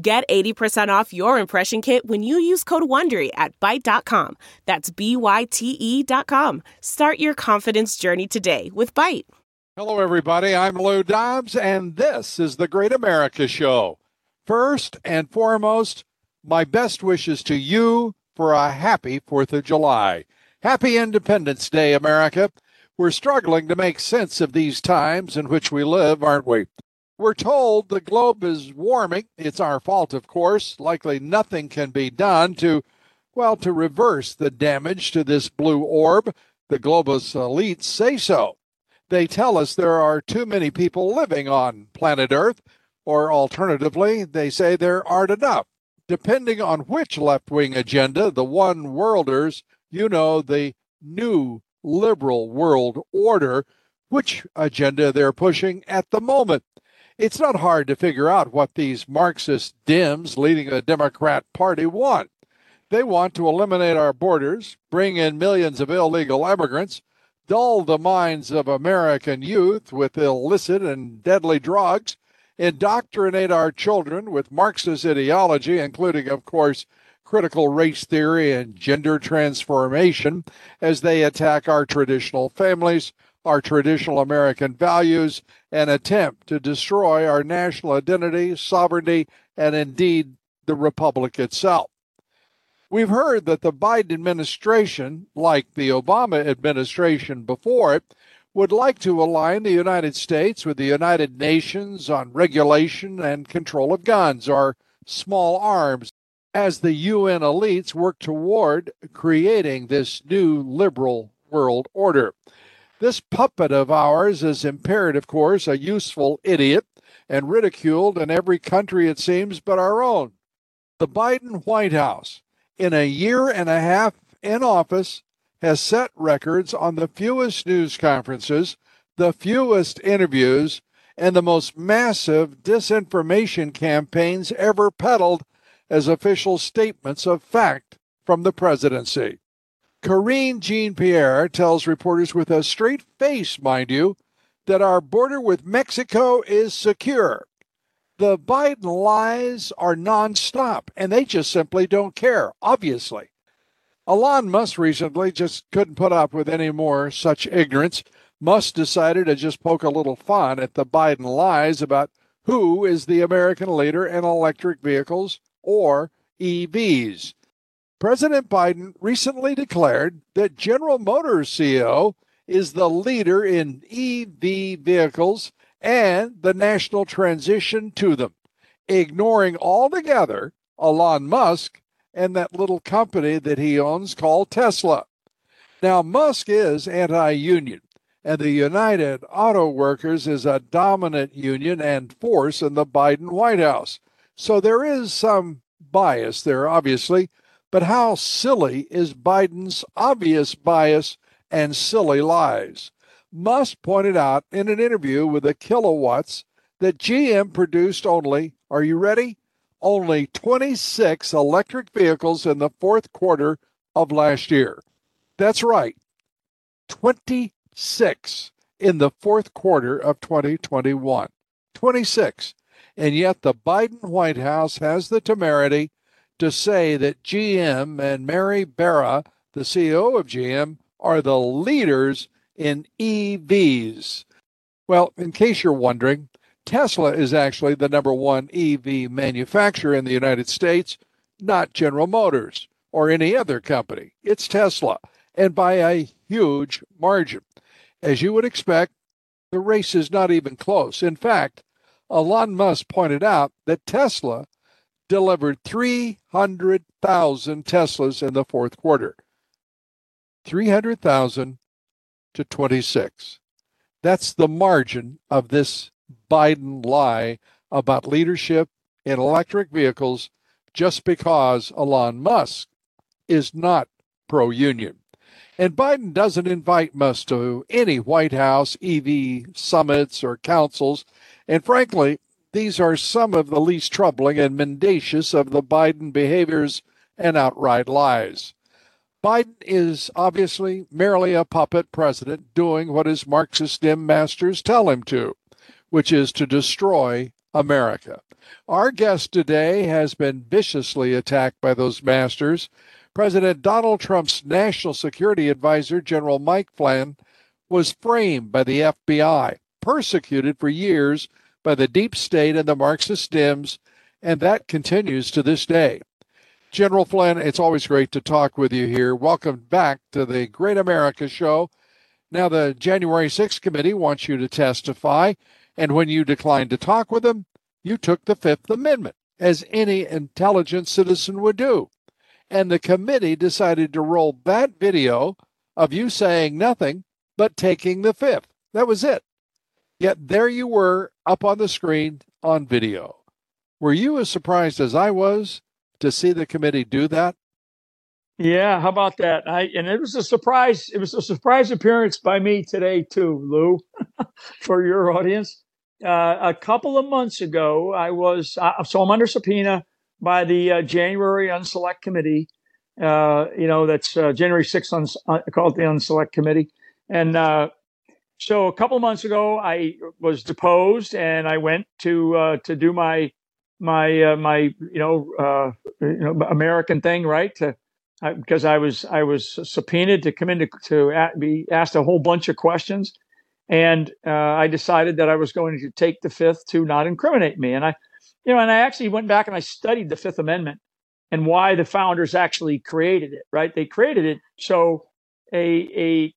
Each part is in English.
Get 80% off your impression kit when you use code WONDERY at Byte.com. That's B-Y-T-E dot com. Start your confidence journey today with Byte. Hello, everybody. I'm Lou Dobbs, and this is the Great America Show. First and foremost, my best wishes to you for a happy 4th of July. Happy Independence Day, America. We're struggling to make sense of these times in which we live, aren't we? We're told the globe is warming. It's our fault, of course. Likely nothing can be done to, well, to reverse the damage to this blue orb. The globalist elites say so. They tell us there are too many people living on planet Earth, or alternatively, they say there aren't enough. Depending on which left wing agenda, the one worlders, you know, the new liberal world order, which agenda they're pushing at the moment. It's not hard to figure out what these Marxist Dems leading the Democrat Party want. They want to eliminate our borders, bring in millions of illegal immigrants, dull the minds of American youth with illicit and deadly drugs, indoctrinate our children with Marxist ideology, including, of course, critical race theory and gender transformation, as they attack our traditional families, our traditional American values, and attempt to destroy our national identity, sovereignty, and indeed the republic itself. We've heard that the Biden administration, like the Obama administration before it, would like to align the United States with the United Nations on regulation and control of guns or small arms as the UN elites work toward creating this new liberal world order. This puppet of ours is impaired, of course, a useful idiot, and ridiculed in every country, it seems, but our own. The Biden White House, in a year and a half in office, has set records on the fewest news conferences, the fewest interviews, and the most massive disinformation campaigns ever peddled as official statements of fact from the presidency. Karine Jean Pierre tells reporters with a straight face, mind you, that our border with Mexico is secure. The Biden lies are nonstop, and they just simply don't care, obviously. Elon Musk recently just couldn't put up with any more such ignorance. Musk decided to just poke a little fun at the Biden lies about who is the American leader in electric vehicles or EVs. President Biden recently declared that General Motors CEO is the leader in EV vehicles and the national transition to them, ignoring altogether Elon Musk and that little company that he owns called Tesla. Now, Musk is anti union, and the United Auto Workers is a dominant union and force in the Biden White House. So there is some bias there, obviously, but how silly is Biden's obvious bias and silly lies? Musk pointed out in an interview with the Kilowatts that GM produced only, are you ready? Only 26 electric vehicles in the fourth quarter of last year. That's right, 26 in the fourth quarter of 2021. 26. And yet the Biden White House has the temerity to say that GM and Mary Barra, the CEO of GM, are the leaders in EVs. Well, in case you're wondering, Tesla is actually the number one EV manufacturer in the United States, not General Motors or any other company. It's Tesla, and by a huge margin. As you would expect, the race is not even close. In fact, Elon Musk pointed out that Tesla delivered 300,000 Teslas in the fourth quarter. 300,000 to 26. That's the margin of this Biden lie about leadership in electric vehicles just because Elon Musk is not pro union. And Biden doesn't invite Musk to any White House EV summits or councils. And frankly, these are some of the least troubling and mendacious of the Biden behaviors and outright lies. Biden is obviously merely a puppet president doing what his Marxist dim masters tell him to, which is to destroy America. Our guest today has been viciously attacked by those masters. President Donald Trump's national security advisor, General Mike Flynn, was framed by the FBI, persecuted for years by the deep state and the Marxist Dems, and that continues to this day. General Flynn, it's always great to talk with you here. Welcome back to the Great America Show. Now, the January 6th committee wants you to testify, and when you declined to talk with them, you took the Fifth Amendment, as any intelligent citizen would do. And the committee decided to roll that video of you saying nothing but taking the Fifth. That was it. Yet there you were up on the screen on video. Were you as surprised as I was to see the committee do that? Yeah, how about that? I and it was a surprise. It was a surprise appearance by me today too, Lou, for your audience. Uh, a couple of months ago, I was uh, so I'm under subpoena by the uh, January Unselect Committee. Uh, you know, that's uh, January 6th, uns- uh, called the Unselect Committee, and so a couple months ago, I was deposed, and I went to to do my my uh, my you know uh, you know American thing, right? To because I was I was subpoenaed to come in to, to be asked a whole bunch of questions, and uh, I decided that I was going to take the fifth to not incriminate me, and I you know and I actually went back and I studied the Fifth Amendment and why the founders actually created it. Right? They created it so a a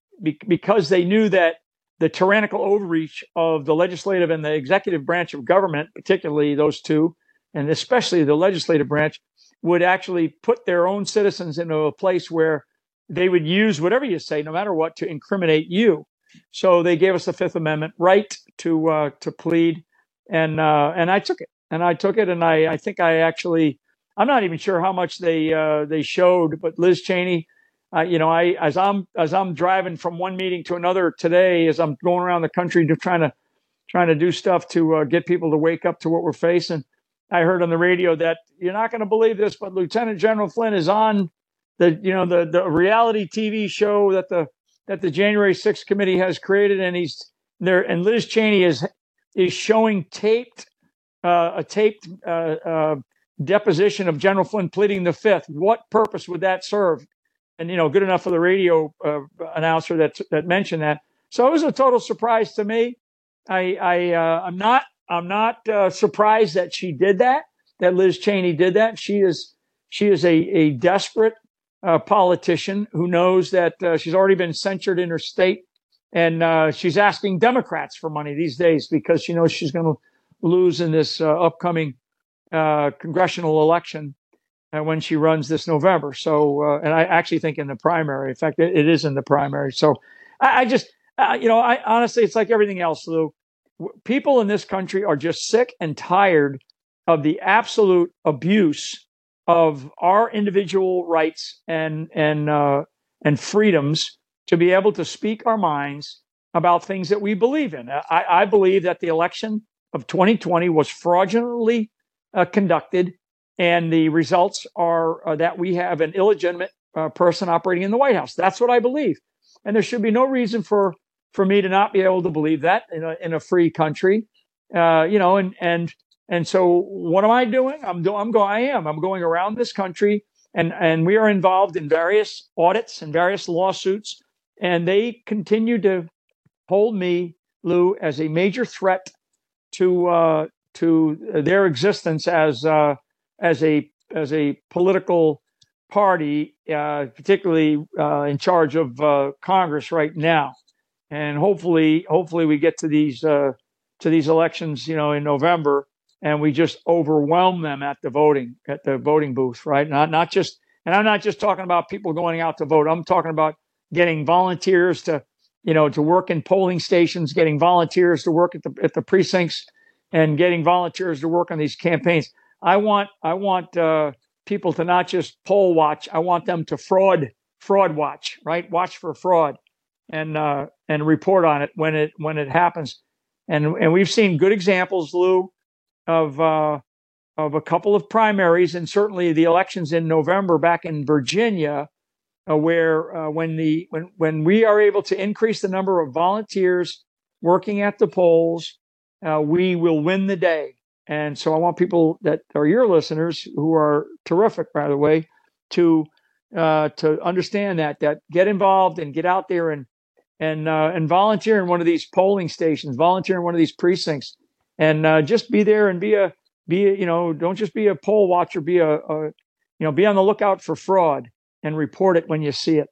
because they knew that the tyrannical overreach of the legislative and the executive branch of government, particularly those two, and especially the legislative branch, would actually put their own citizens into a place where they would use whatever you say, no matter what, to incriminate you. So they gave us the Fifth Amendment right to uh, to plead, and uh, and I took it, and I took it, and I I think I actually I'm not even sure how much they uh, they showed, but Liz Cheney, you know, I as I'm as I'm driving from one meeting to another today, as I'm going around the country to trying to trying to do stuff to uh, get people to wake up to what we're facing. I heard on the radio that you're not going to believe this, but Lieutenant General Flynn is on the you know the the reality TV show that the that the January 6th committee has created, and he's there. And Liz Cheney is is showing taped uh, a taped uh, uh, deposition of General Flynn pleading the fifth. What purpose would that serve? And you know, good enough for the radio uh, announcer that that mentioned that. So it was a total surprise to me. I, I uh, I'm not I'm not uh, surprised that she did that. That Liz Cheney did that. She is she is a a desperate uh, politician who knows that uh, she's already been censured in her state, and uh, she's asking Democrats for money these days because she knows she's going to lose in this upcoming congressional election when she runs this November. So, and I actually think in the primary. In fact, it, it is in the primary. So, I, I just you know, I honestly, it's like everything else, Lou people in this country are just sick and tired of the absolute abuse of our individual rights and and uh, and freedoms to be able to speak our minds about things that we believe in. I, I believe that the election of 2020 was fraudulently uh, conducted, and the results are uh, that we have an illegitimate uh, person operating in the White House. That's what I believe, and there should be no reason for for me to not be able to believe that in a, in a free country. Uh, you know, and and and so what am I doing? I'm doing. I'm going. I am. I'm going around this country, and and we are involved in various audits and various lawsuits, and they continue to hold me, Lou, as a major threat to uh, to their existence as uh, as a as a political party, uh, particularly uh, in charge of uh, Congress right now and hopefully, hopefully we get to these uh, to these elections, you know, in November, and we just overwhelm them at the voting at the voting booth, right? Not not just, and I'm not just talking about people going out to vote. I'm talking about getting volunteers to, you know, to work in polling stations, getting volunteers to work at the at the precincts, and getting volunteers to work on these campaigns. I want I want uh, people to not just poll watch. I want them to fraud fraud watch, right? Watch for fraud, and uh, and report on it when it when it happens. And and we've seen good examples, Lou, of uh, of a couple of primaries, and certainly the elections in November back in Virginia, uh, where uh, when the when when we are able to increase the number of volunteers working at the polls, uh, we will win the day. And so I want people that are your listeners, who are terrific, by the way, to uh, to understand that that get involved and get out there and and uh, and volunteer in one of these polling stations, volunteer in one of these precincts, and uh, just be there and be a be a, you know don't just be a poll watcher, be a, a you know be on the lookout for fraud and report it when you see it.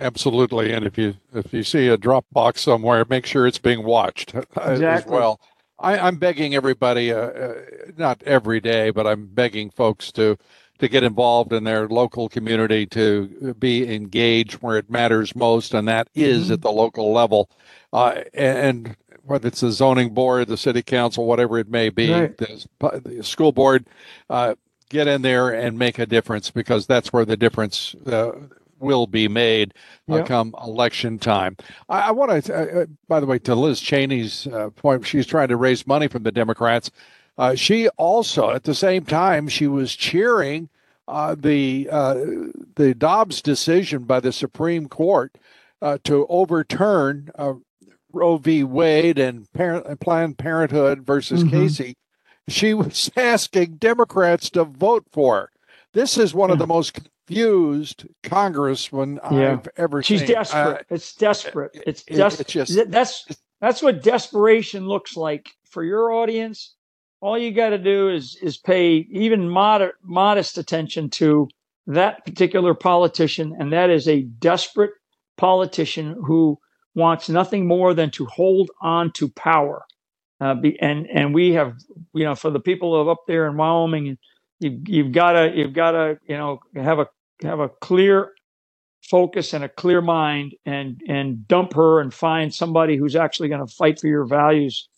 Absolutely, and if you if you see a drop box somewhere, make sure it's being watched exactly. as well. I, am begging everybody, uh, uh, not every day, but I'm begging folks to to get involved in their local community, to be engaged where it matters most, and that is mm-hmm. at the local level. Uh, and whether it's the zoning board, the city council, whatever it may be, right. the, the, school board, uh, get in there and make a difference because that's where the difference uh, will be made uh, yep. come election time. I, I want to, uh, uh, by the way, to Liz Cheney's uh, point, she's trying to raise money from the Democrats. Uh, she also, at the same time, she was cheering uh, the the Dobbs decision by the Supreme Court to overturn Roe v. Wade and Parent, Planned Parenthood versus mm-hmm. Casey. She was asking Democrats to vote for. Her. This is one of the most confused congressman yeah. I've ever She's seen. She's desperate. Uh, it's desperate. It's, it, des- it's just that's that's what desperation looks like for your audience. All you got to do is is pay even mod- modest attention to that particular politician, and that is a desperate politician who wants nothing more than to hold on to power. Uh, be, and and we have you know for the people of up there in Wyoming you, you've got to you've got to you know have a have a clear focus and a clear mind and and dump her and find somebody who's actually going to fight for your values.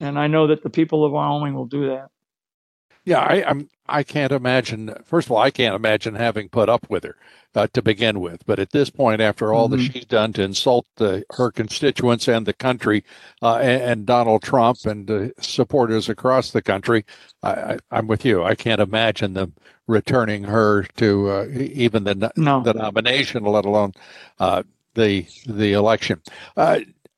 And i know that the people of wyoming will do that yeah i i'm i can't imagine first of all i can't imagine having put up with her uh, to begin with. But at this point, after all mm-hmm. that she's done to insult the, her constituents and the country, uh, and, and, Donald Trump and uh, supporters across the country, I, am with you. I can't imagine them returning her to uh, even the no. the nomination, let alone uh, the the election.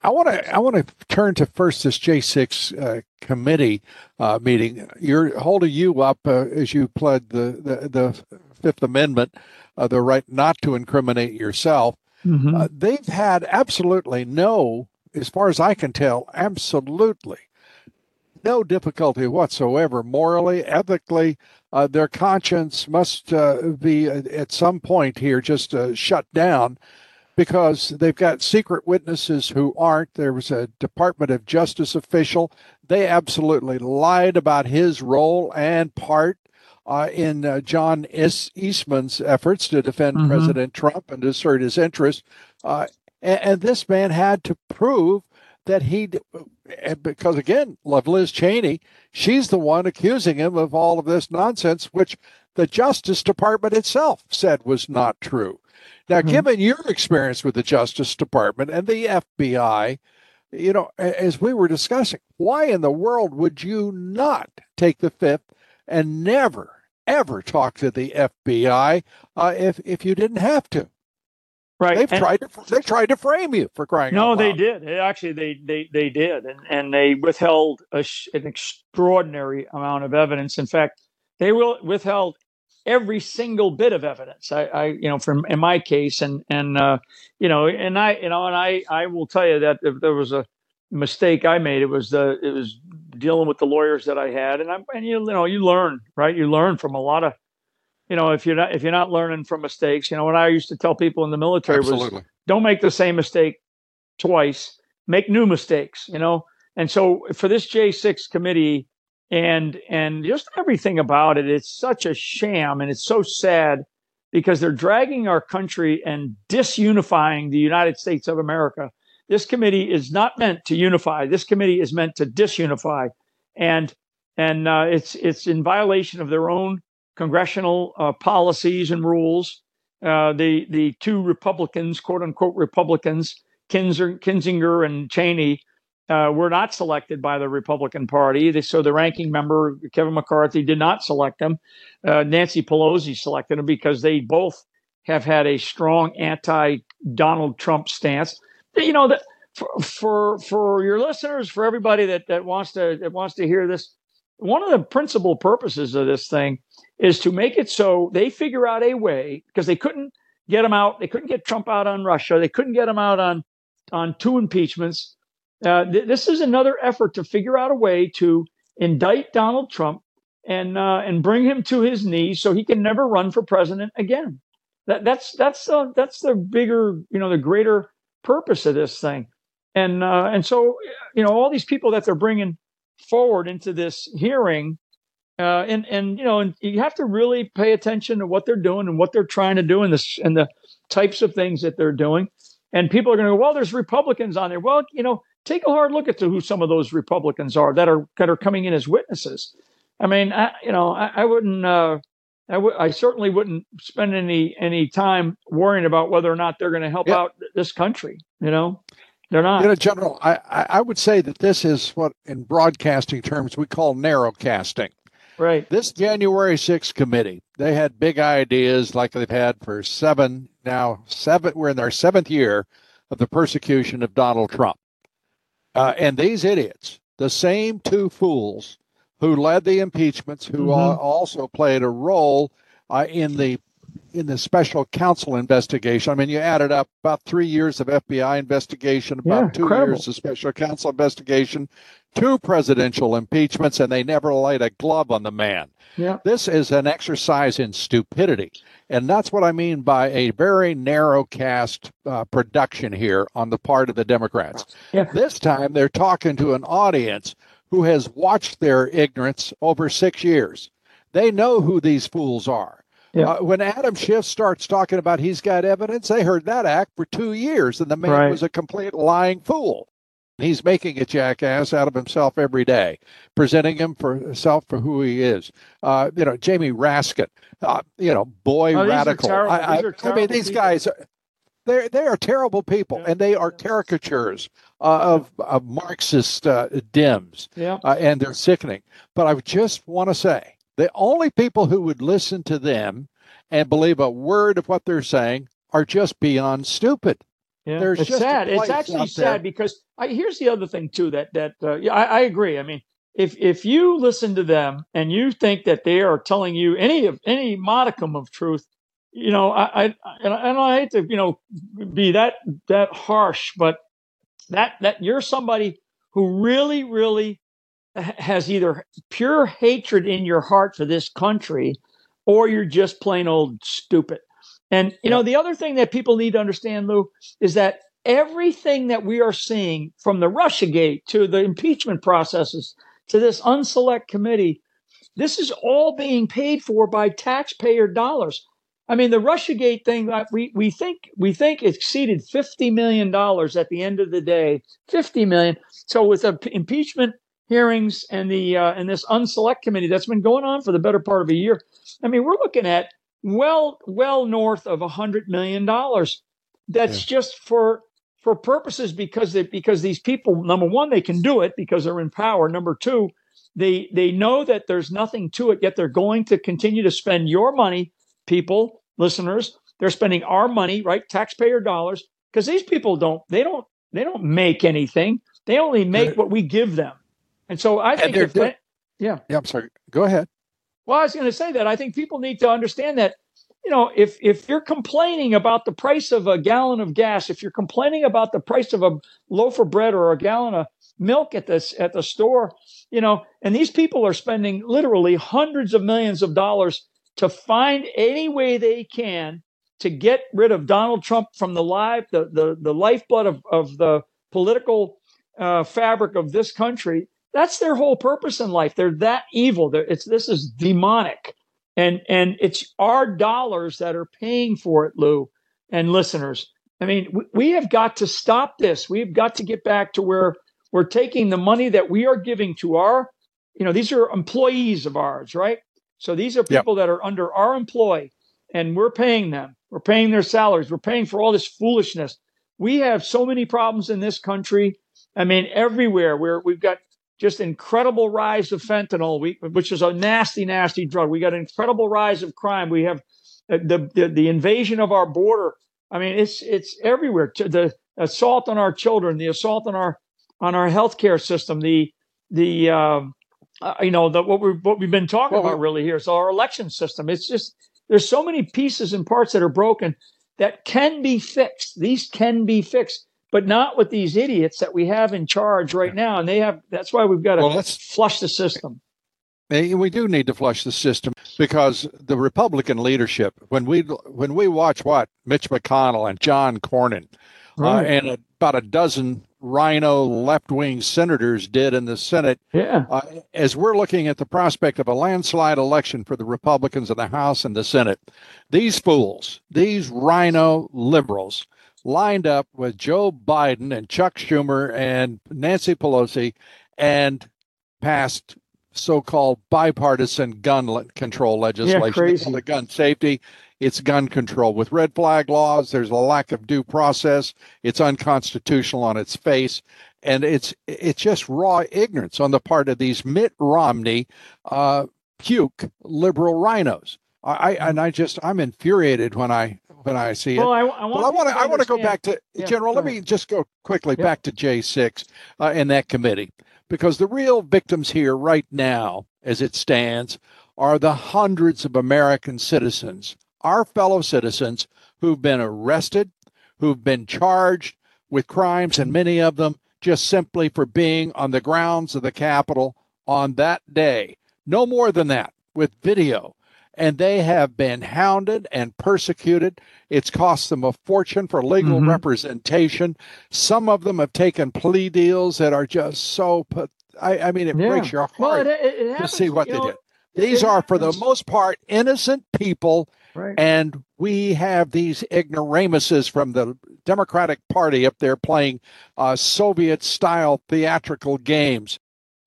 I want to I want to turn to first this J6 uh, committee uh, meeting. You're holding you up uh, as you pled the, the, the Fifth Amendment uh, the right not to incriminate yourself. Mm-hmm. Uh, they've had absolutely no, as far as I can tell, absolutely no difficulty whatsoever morally, ethically. Uh, their conscience must uh, be at some point here just uh, shut down because they've got secret witnesses who aren't. There was a Department of Justice official. They absolutely lied about his role and part uh, in uh, John S. Eastman's efforts to defend mm-hmm. President Trump and assert his interests. Uh, and, and, this man had to prove that he, because again, love Liz Cheney, she's the one accusing him of all of this nonsense, which the Justice Department itself said was not true. Now, mm-hmm. given your experience with the Justice Department and the FBI, you know, as we were discussing, why in the world would you not take the fifth and never ever talk to the FBI uh, if if you didn't have to. Right. They've and, tried to they tried to frame you for crying no, out loud. No, they did. Actually, they they they did, and and they withheld a, an extraordinary amount of evidence. In fact, they will withheld every single bit of evidence. I, I you know, from in my case, and and uh, you know, and I you know, and I I will tell you that if there was a mistake I made, it was the it was dealing with the lawyers that I had, and I'm and you, you know you learn right. You learn from a lot of you know if you're not if you're not learning from mistakes. You know what I used to tell people in the military Absolutely. was don't make the same mistake twice. Make new mistakes. You know, and so for this J6 committee and and just everything about it, it's such a sham and it's so sad because they're dragging our country and disunifying the United States of America this committee is not meant to unify. This committee is meant to disunify, and and uh, it's it's in violation of their own congressional uh, policies and rules. Uh, the the two Republicans, quote unquote Republicans, Kinzinger and Cheney, uh, were not selected by the Republican Party. So the ranking member, Kevin McCarthy, did not select them. Uh, Nancy Pelosi selected them because they both have had a strong anti Donald Trump stance. You know, that for, for for your listeners, for everybody that that wants to that wants to hear this, one of the principal purposes of this thing is to make it so they figure out a way because they couldn't get him out, they couldn't get Trump out on Russia, they couldn't get him out on on two impeachments. Uh, th- this is another effort to figure out a way to indict Donald Trump and uh, and bring him to his knees so he can never run for president again. That that's that's uh, that's the bigger you know the greater purpose of this thing, and uh, and so you know all these people that they're bringing forward into this hearing, uh, and and you know and you have to really pay attention to what they're doing and what they're trying to do in this and the types of things that they're doing. And people are going to go, well, there's Republicans on there. Well, you know, take a hard look at who some of those Republicans are that are that are coming in as witnesses. I mean, I, you know, I, I wouldn't. Uh, I, w- I certainly wouldn't spend any any time worrying about whether or not they're going to help out this country. You know, they're not. You know, General, I, I would say that this is what, in broadcasting terms, we call narrowcasting. Right. This January 6th committee, they had big ideas like they've had for seven now seven. We're in their seventh year of the persecution of Donald Trump, uh, and these idiots, the same two fools who led the impeachments, who mm-hmm. also played a role uh, in the in the special counsel investigation. I mean, you added up about three years of FBI investigation, about yeah, two incredible. years of special counsel investigation, two presidential impeachments, and they never laid a glove on the man. Yeah. This is an exercise in stupidity. And that's what I mean by a very narrow cast uh, production here on the part of the Democrats. Yeah. This time they're talking to an audience who has watched their ignorance over six years. They know who these fools are. Yeah. Uh, when Adam Schiff starts talking about he's got evidence, they heard that act for two years, and the man right. was a complete lying fool. He's making a jackass out of himself every day, presenting him for himself for who he is. Uh, you know, Jamie Raskin, uh, you know, boy oh, radical. Terrible, I, I, I, mean, these people. guys, they they are terrible people, yeah. and they are caricatures uh, of, of Marxist uh, Dems, yeah. Uh, and they're sickening. But I just want to say, the only people who would listen to them and believe a word of what they're saying are just beyond stupid. Yeah. There's it's sad. It's actually sad because I, here's the other thing too that that uh, yeah, I, I agree. I mean, if if you listen to them and you think that they are telling you any of any modicum of truth, you know, I, I and, I, and I hate to you know be that that harsh, but that that you're somebody who really really has either pure hatred in your heart for this country or you're just plain old stupid. And you know, the other thing that people need to understand, Lou, is that everything that we are seeing from the Russiagate to the impeachment processes to this unselect committee, this is all being paid for by taxpayer dollars. I mean, the RussiaGate thing uh, we we think we think exceeded fifty million dollars at the end of the day. Fifty million. So with the impeachment hearings and the uh, and this unselect committee that's been going on for the better part of a year, I mean, we're looking at well well north of a hundred million dollars. That's yeah. just for for purposes because they, because these people number one they can do it because they're in power. Number two, they they know that there's nothing to it yet they're going to continue to spend your money people, listeners, they're spending our money, right? Taxpayer dollars, because these people don't, they don't, they don't make anything. They only make what we give them. And so I think, if they, yeah. Yeah, I'm sorry. Go ahead. Well, I was going to say that I think people need to understand that, you know, if if you're complaining about the price of a gallon of gas, if you're complaining about the price of a loaf of bread or a gallon of milk at this at the store, you know, and these people are spending literally hundreds of millions of dollars to find any way they can to get rid of Donald Trump from the life, the the, the lifeblood of, of the political uh, fabric of this country. That's their whole purpose in life. They're that evil. They're, it's this is demonic, and and it's our dollars that are paying for it, Lou and listeners. I mean, we, we have got to stop this. We've got to get back to where we're taking the money that we are giving to our, you know, these are employees of ours, right? So these are people yep. that are under our employ, and we're paying them. We're paying their salaries. We're paying for all this foolishness. We have so many problems in this country. I mean, everywhere where we've got just incredible rise of fentanyl, we, which is a nasty, nasty drug. We got an incredible rise of crime. We have uh, the, the, the invasion of our border. I mean, it's it's everywhere. The assault on our children, the assault on our on our healthcare system, the the um, uh, you know the what we what we've been talking well, about really here is our election system. It's just there's so many pieces and parts that are broken that can be fixed. These can be fixed, but not with these idiots that we have in charge right now. And they have that's why we've got to well, flush the system. We do need to flush the system because the Republican leadership, when we when we watch what Mitch McConnell and John Cornyn uh, right. uh, and about a dozen rhino left wing senators did in the Senate. Yeah. Uh, as we're looking at the prospect of a landslide election for the Republicans in the House and the Senate, these fools, these rhino liberals, lined up with Joe Biden and Chuck Schumer and Nancy Pelosi and passed so-called bipartisan gun control legislation. Yeah. The gun safety it's gun control. With red flag laws, there's a lack of due process. It's unconstitutional on its face. And it's it's just raw ignorance on the part of these Mitt Romney uh, puke liberal rhinos. I and I just I'm infuriated when I when I see well, it. I, I want well, I want to I want to go back to yeah, General. Let me just go quickly back to J six uh, in that committee because the real victims here right now, as it stands, are the hundreds of American citizens our fellow citizens who've been arrested, who've been charged with crimes, and many of them just simply for being on the grounds of the Capitol on that day. No more than that, with video. And they have been hounded and persecuted. It's cost them a fortune for legal mm-hmm. representation. Some of them have taken plea deals that are just so. I, I mean, it yeah. breaks your heart well, it, it happens, to see what they know, did. These are, happens. for the most part, innocent people Right. And we have these ignoramuses from the Democratic Party up there playing uh, Soviet style theatrical games.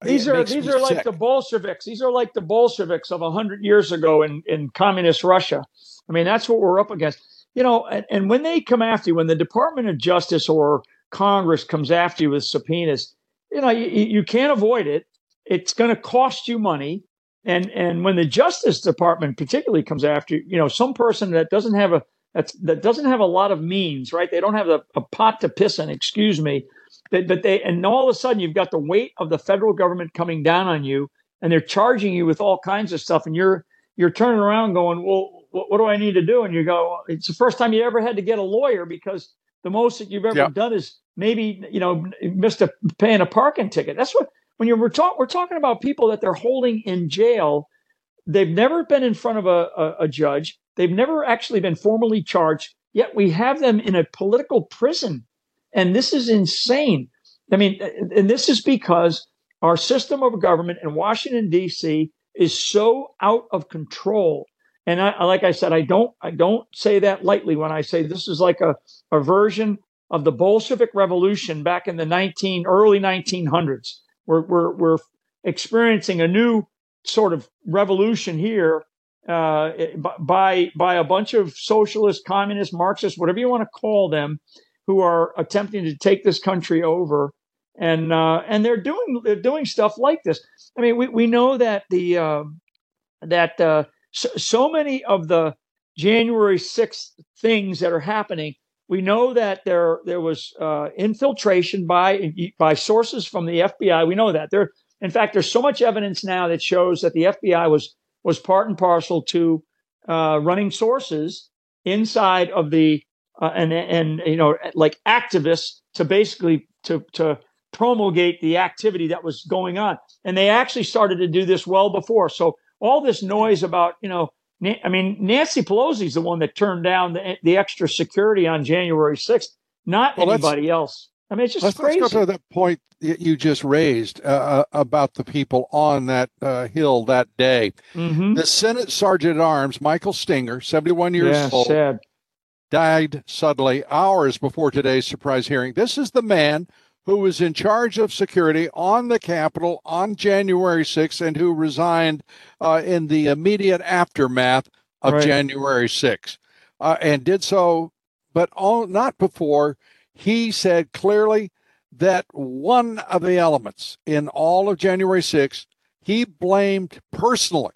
These it are these are sick. like the Bolsheviks. These are like the Bolsheviks of a hundred years ago in, in communist Russia. I mean, that's what we're up against. You know, and, and when they come after you, when the Department of Justice or Congress comes after you with subpoenas, you know, you, you can't avoid it. It's going to cost you money. And and when the Justice Department particularly comes after you know some person that doesn't have a that's, that doesn't have a lot of means, right? They don't have a, a pot to piss in, excuse me. But, but they and all of a sudden you've got the weight of the federal government coming down on you, and they're charging you with all kinds of stuff, and you're you're turning around going, well, what, what do I need to do? And you go, it's the first time you ever had to get a lawyer because the most that you've ever yep. done is maybe you know missed a paying a parking ticket. That's what when you're we're, talk, we're talking about people that they're holding in jail they've never been in front of a, a, a, judge they've never actually been formally charged yet we have them in a political prison and this is insane. I mean and this is because our system of government in washington d.c is so out of control. And I, like i said i don't i don't say that lightly when i say this is like a, a version of the bolshevik revolution back in the 19 early 1900s we're, we're, we're experiencing a new sort of revolution here uh, by, by a bunch of socialist, communist, Marxist, whatever you want to call them, who are attempting to take this country over. And, uh, and they're doing, they're doing stuff like this. I mean, we, we know that the, uh, that uh, so, so many of the January 6th things that are happening we know that there there was uh, infiltration by by sources from the FBI. We know that there. In fact, there's so much evidence now that shows that the FBI was was part and parcel to uh, running sources inside of the uh, and and you know like activists to basically to to promulgate the activity that was going on. And they actually started to do this well before. So all this noise about you know I mean, Nancy Pelosi's the one that turned down the, the extra security on January 6th, not well, anybody else. I mean, it's just let's, crazy. Let's go to that point you just raised uh, uh, about the people on that uh, hill that day. Mm-hmm. The Senate Sergeant at Arms, Michael Stenger 71 years yeah, old, sad. Died suddenly hours before today's surprise hearing. This is the man who was in charge of security on the Capitol on January 6th and who resigned uh, in the immediate aftermath of right. January 6th, uh, and did so, but all, not before he said clearly that one of the elements in all of January 6th, he blamed personally,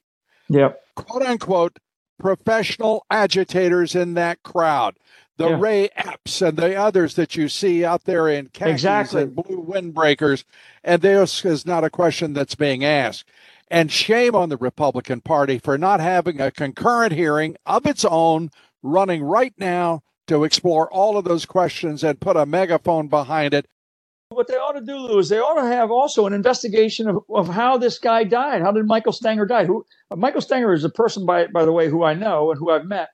yep. quote unquote, professional agitators in that crowd. The yeah. Ray Epps and the others that you see out there in khakis exactly. and blue windbreakers. And this is not a question that's being asked. And shame on the Republican Party for not having a concurrent hearing of its own running right now to explore all of those questions and put a megaphone behind it. What they ought to do, Lou, is they ought to have also an investigation of, of how this guy died. How did Michael Stenger die? Who uh, Michael Stenger is a person, by by the way, who I know and who I've met.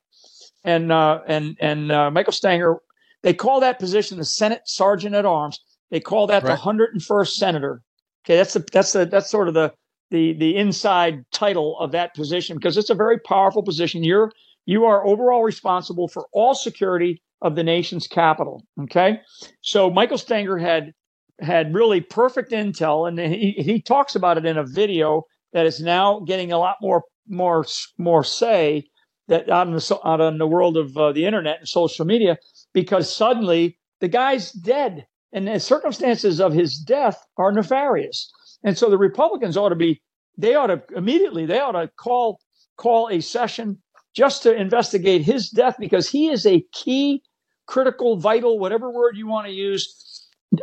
And uh, and and uh, Michael Stenger. they call that position the Senate Sergeant at Arms. They call that right. the 101st Senator. Okay, that's the that's the that's sort of the the the inside title of that position because it's a very powerful position. You're you are overall responsible for all security of the nation's capital. Okay, so Michael Stenger had had really perfect intel, and he he talks about it in a video that is now getting a lot more more more say that out in the out in the world of uh, the internet and social media because suddenly the guy's dead and the circumstances of his death are nefarious. And so the Republicans ought to be they ought to immediately they ought to call call a session just to investigate his death because he is a key, critical, vital, whatever word you want to use,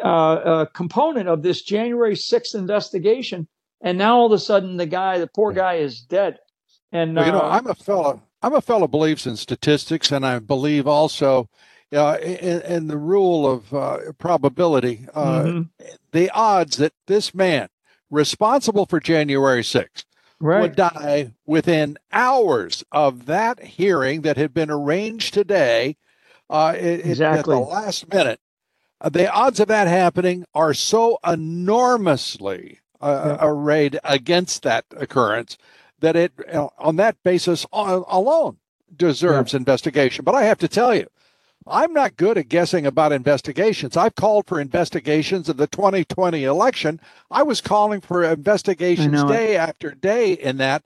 uh, uh, component of this January 6th investigation. And now all of a sudden, the guy, the poor guy, is dead. And well, you know, uh, I'm a fellow. I'm a fellow believes in statistics, and I believe also uh, in, in, the rule of uh, probability. Uh, mm-hmm. The odds that this man, responsible for January 6th, right. would die within hours of that hearing that had been arranged today. Uh, exactly. at the last minute. Uh, the odds of that happening are so enormously uh, yeah. arrayed against that occurrence that it, uh, on that basis alone, deserves yeah. investigation. But I have to tell you, I'm not good at guessing about investigations. I've called for investigations of the 2020 election. I was calling for investigations day after day in that.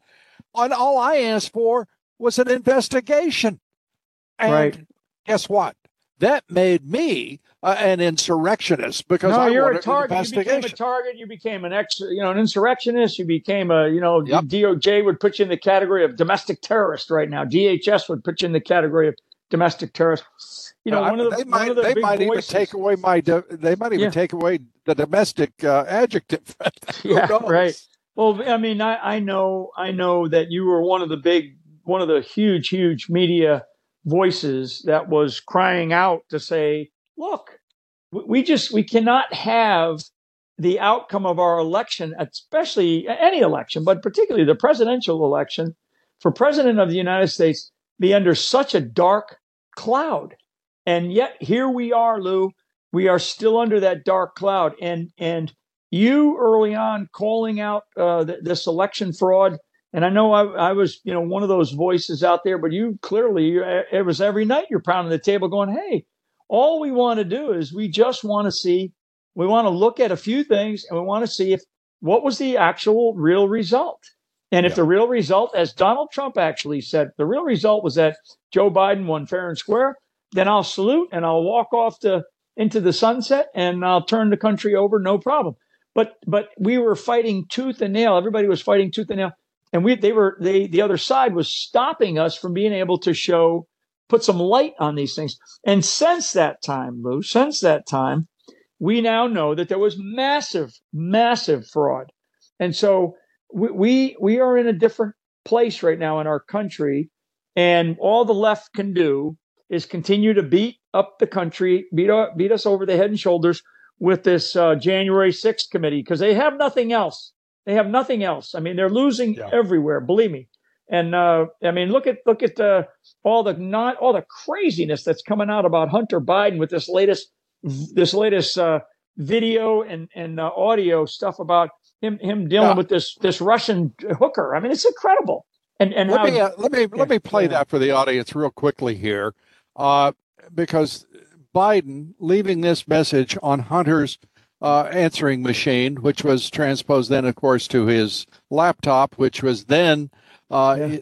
And all I asked for was an investigation. And right. guess what? That made me uh, an insurrectionist because no, I you're a target. You became a target. You became an ex, you know, an insurrectionist. You became a, you know, yep. DOJ would put you in the category of domestic terrorist right now. DHS would put you in the category of domestic terrorist you know, one of the, they might, the they might even take away my, they might even yeah. take away the domestic uh, adjective. yeah, right. Well, I mean, I, I know, I know that you were one of the big, one of the huge, huge media voices that was crying out to say, look, we just, we cannot have the outcome of our election, especially any election, but particularly the presidential election for president of the United States be under such a dark cloud. And yet here we are, Lou. We are still under that dark cloud. And and you early on calling out uh, th- this election fraud. And I know I, I, was, you know, one of those voices out there, but you clearly, it was every night you're pounding the table going, hey, all we want to do is we just want to see, we want to look at a few things and we want to see if what was the actual real result. And if yeah. the real result, as Donald Trump actually said, the real result was that Joe Biden won fair and square, then I'll salute and I'll walk off to into the sunset and I'll turn the country over, no problem. But but we were fighting tooth and nail. Everybody was fighting tooth and nail, and we they were they the other side was stopping us from being able to show put some light on these things. And since that time, Lou, since that time, we now know that there was massive, massive fraud, and so we we, we are in a different place right now in our country, and all the left can do is continue to beat up the country, beat, beat us over the head and shoulders with this uh, January 6th committee because they have nothing else. They have nothing else. I mean, they're losing yeah. everywhere. Believe me. And uh, I mean, look at look at uh, all the not all the craziness that's coming out about Hunter Biden with this latest this latest uh, video and and uh, audio stuff about him him dealing yeah. with this this Russian hooker. I mean, it's incredible. And and let how, me uh, let me yeah, let me play that for the audience real quickly here uh, because Biden leaving this message on Hunter's uh, answering machine, which was transposed then, of course, to his laptop, which was then. Uh, yeah.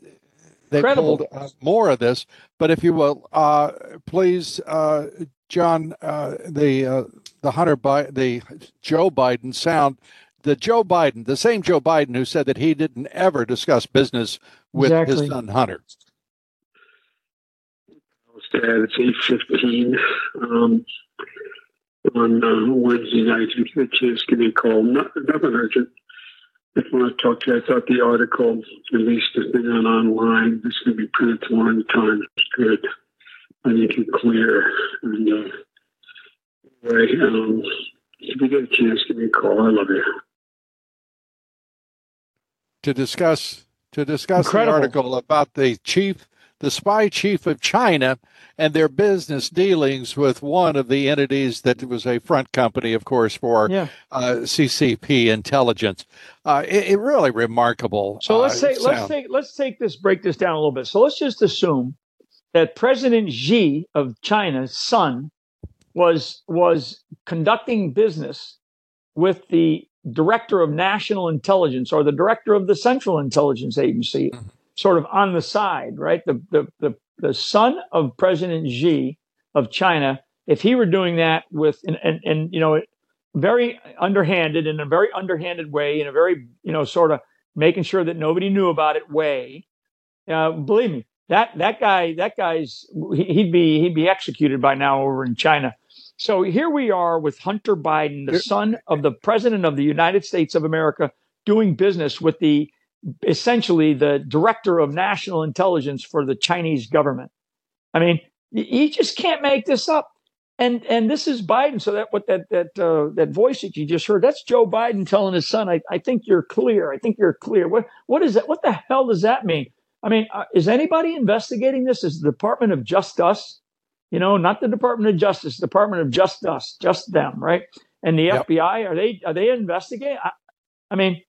They Incredible. pulled uh, more of this, but if you will, uh, please, uh, John, uh, the the Hunter Bi- the Joe Biden sound, the Joe Biden, the same Joe Biden who said that he didn't ever discuss business with exactly. his son Hunter. It's eight fifteen. Um, on uh, Wednesday night. If you get a chance, give me a call. Not, nothing urgent. If you want to talk to you, I thought the article, at least has been on online. This going to be printed tomorrow in the Times. It's good. I think it's clear. And uh, anyway, um, if you get a chance, give me a call. I love you. To discuss to discuss Incredible. the article about the chief the spy chief of China and their business dealings with one of the entities that was a front company, of course, for yeah. uh, CCP intelligence. Uh, it, it, really remarkable. So let's uh, take let's take let's take this break this down a little bit. So let's just assume that President Xi of China's son was was conducting business with the director of national intelligence or the director of the Central Intelligence Agency. Mm-hmm sort of on the side, right? The, the, the, the son of President Xi of China, if he were doing that with, and, and, and, you know, very underhanded in a very underhanded way, in a very, you know, sort of making sure that nobody knew about it way, uh, believe me, that, that guy, that guy's, he'd be, he'd be executed by now over in China. So here we are with Hunter Biden, the son of the president of the United States of America, doing business with the essentially the director of national intelligence for the Chinese government. I mean, you just can't make this up. And and this is Biden. So that what that that uh, that voice that you just heard, that's Joe Biden telling his son, "I, I think you're clear. I think you're clear." What what is that? What the hell does that mean? I mean, uh, is anybody investigating this? Is the Department of Justice? You know, not the Department of Justice, Department of Just Us, just them, right? And the yep. FBI are they are they investigating? I, I mean,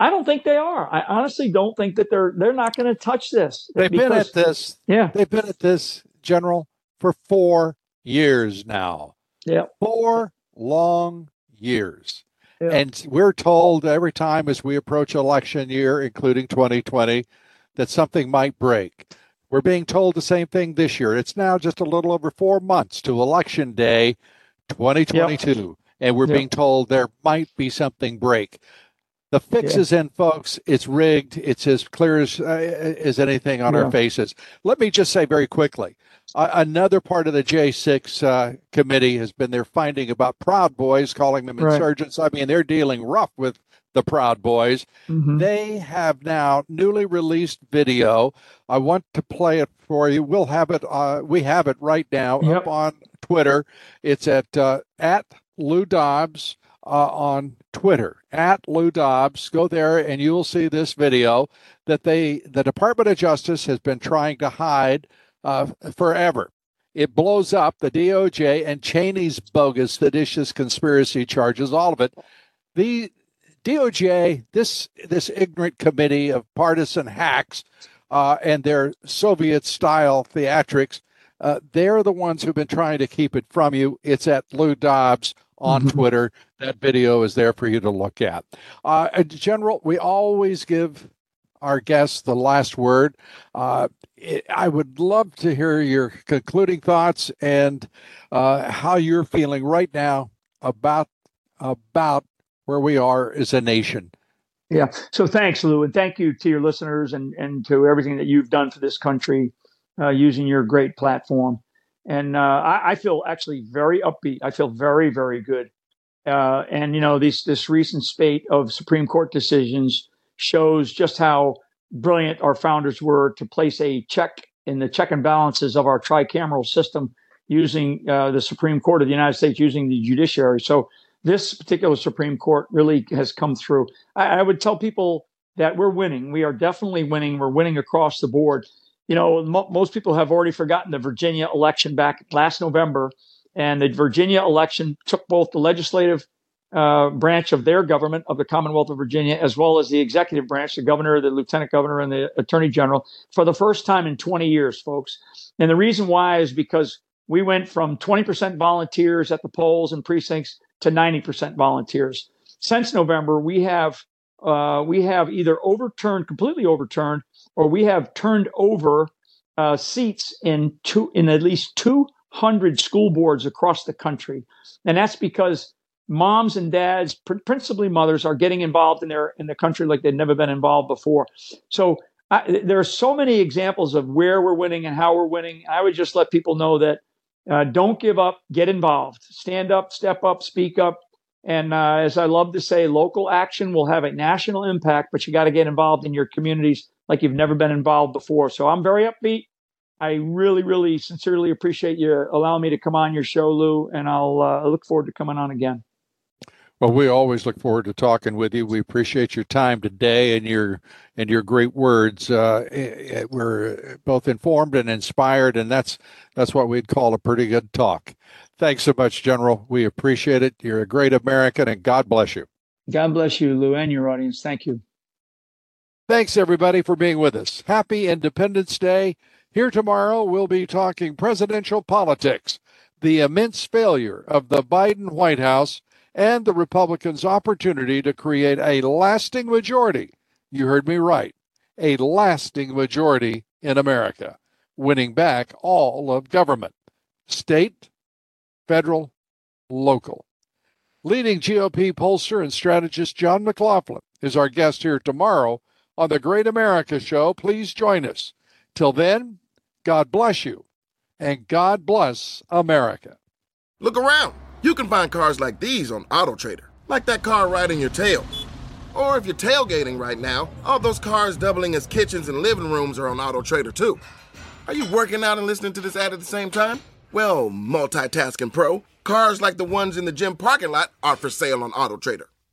I don't think they are. I honestly don't think that they're they're not going to touch this. They've because, been at this. Yeah, they've been at this, General, for four years now. Yeah, four long years. Yeah. And we're told every time as we approach election year, including 2020, that something might break. We're being told the same thing this year. It's now just a little over four months to election day 2022. Yep. And we're yep. being told there might be something break. The fix yeah. is in, folks. It's rigged. It's as clear as, uh, as anything on yeah. our faces. Let me just say very quickly uh, another part of the J6 uh, committee has been their finding about Proud Boys, calling them right. insurgents. I mean, they're dealing rough with the Proud Boys. Mm-hmm. They have now newly released video. I want to play it for you. We'll have it. Uh, we have it right now yep. up on Twitter. It's at uh, at Lou Dobbs uh, on Twitter at Lou Dobbs. Go there and you will see this video that they the Department of Justice has been trying to hide uh, forever. It blows up the DOJ and Cheney's bogus, seditious conspiracy charges, all of it. The DOJ, this this ignorant committee of partisan hacks uh, and their Soviet style theatrics, uh, they're the ones who've been trying to keep it from you. It's at Lou Dobbs on mm-hmm. Twitter. That video is there for you to look at. Uh, general, we always give our guests the last word. Uh, it, I would love to hear your concluding thoughts and uh, how you're feeling right now about about where we are as a nation. Yeah. So thanks, Lou, and thank you to your listeners and and to everything that you've done for this country uh, using your great platform and uh, I, I, feel actually very upbeat. I feel very, very good. Uh, and you know, this this recent spate of Supreme Court decisions shows just how brilliant our founders were to place a check in the check and balances of our tricameral system using uh, the Supreme Court of the United States, using the judiciary. So this particular Supreme Court really has come through. I, I would tell people that we're winning. We are definitely winning. We're winning across the board you know, mo- most people have already forgotten the Virginia election back last November, and the Virginia election took both the legislative uh, branch of their government of the Commonwealth of Virginia, as well as the executive branch, the governor, the lieutenant governor, and the attorney general, for the first time in 20 years, folks. And the reason why is because we went from 20% volunteers at the polls and precincts to 90% volunteers. Since November, we have uh, we have either overturned, completely overturned, or we have turned over uh, seats in two in at least 200 school boards across the country, and that's because moms and dads, pr- principally mothers, are getting involved in their in the country like they've never been involved before. So I, there are so many examples of where we're winning and how we're winning. I would just let people know that uh, don't give up, get involved, stand up, step up, speak up. And uh, as I love to say, local action will have a national impact, but you got to get involved in your communities like you've never been involved before. So I'm very upbeat. I really, really sincerely appreciate you allowing me to come on your show, Lou, and I'll uh, look forward to coming on again. Well, we always look forward to talking with you. We appreciate your time today and your and your great words. Uh, eh, eh, we're both informed and inspired, and that's that's what we'd call a pretty good talk. Thanks so much, General. We appreciate it. You're a great American, and God bless you. God bless you, Lou, and your audience. Thank you. Thanks, everybody, for being with us. Happy Independence Day. Here tomorrow, we'll be talking presidential politics, the immense failure of the Biden White House and the Republicans' opportunity to create a lasting majority. You heard me right. A lasting majority in America, winning back all of government state, federal, local. Leading GOP pollster and strategist John McLaughlin is our guest here tomorrow on the Great America Show. Please join us. Till then, God bless you and God bless America. Look around. You can find cars like these on AutoTrader, like that car riding your tail. Or if you're tailgating right now, all those cars doubling as kitchens and living rooms are on AutoTrader too. Are you working out and listening to this ad at the same time? Well, multitasking pro, cars like the ones in the gym parking lot are for sale on AutoTrader.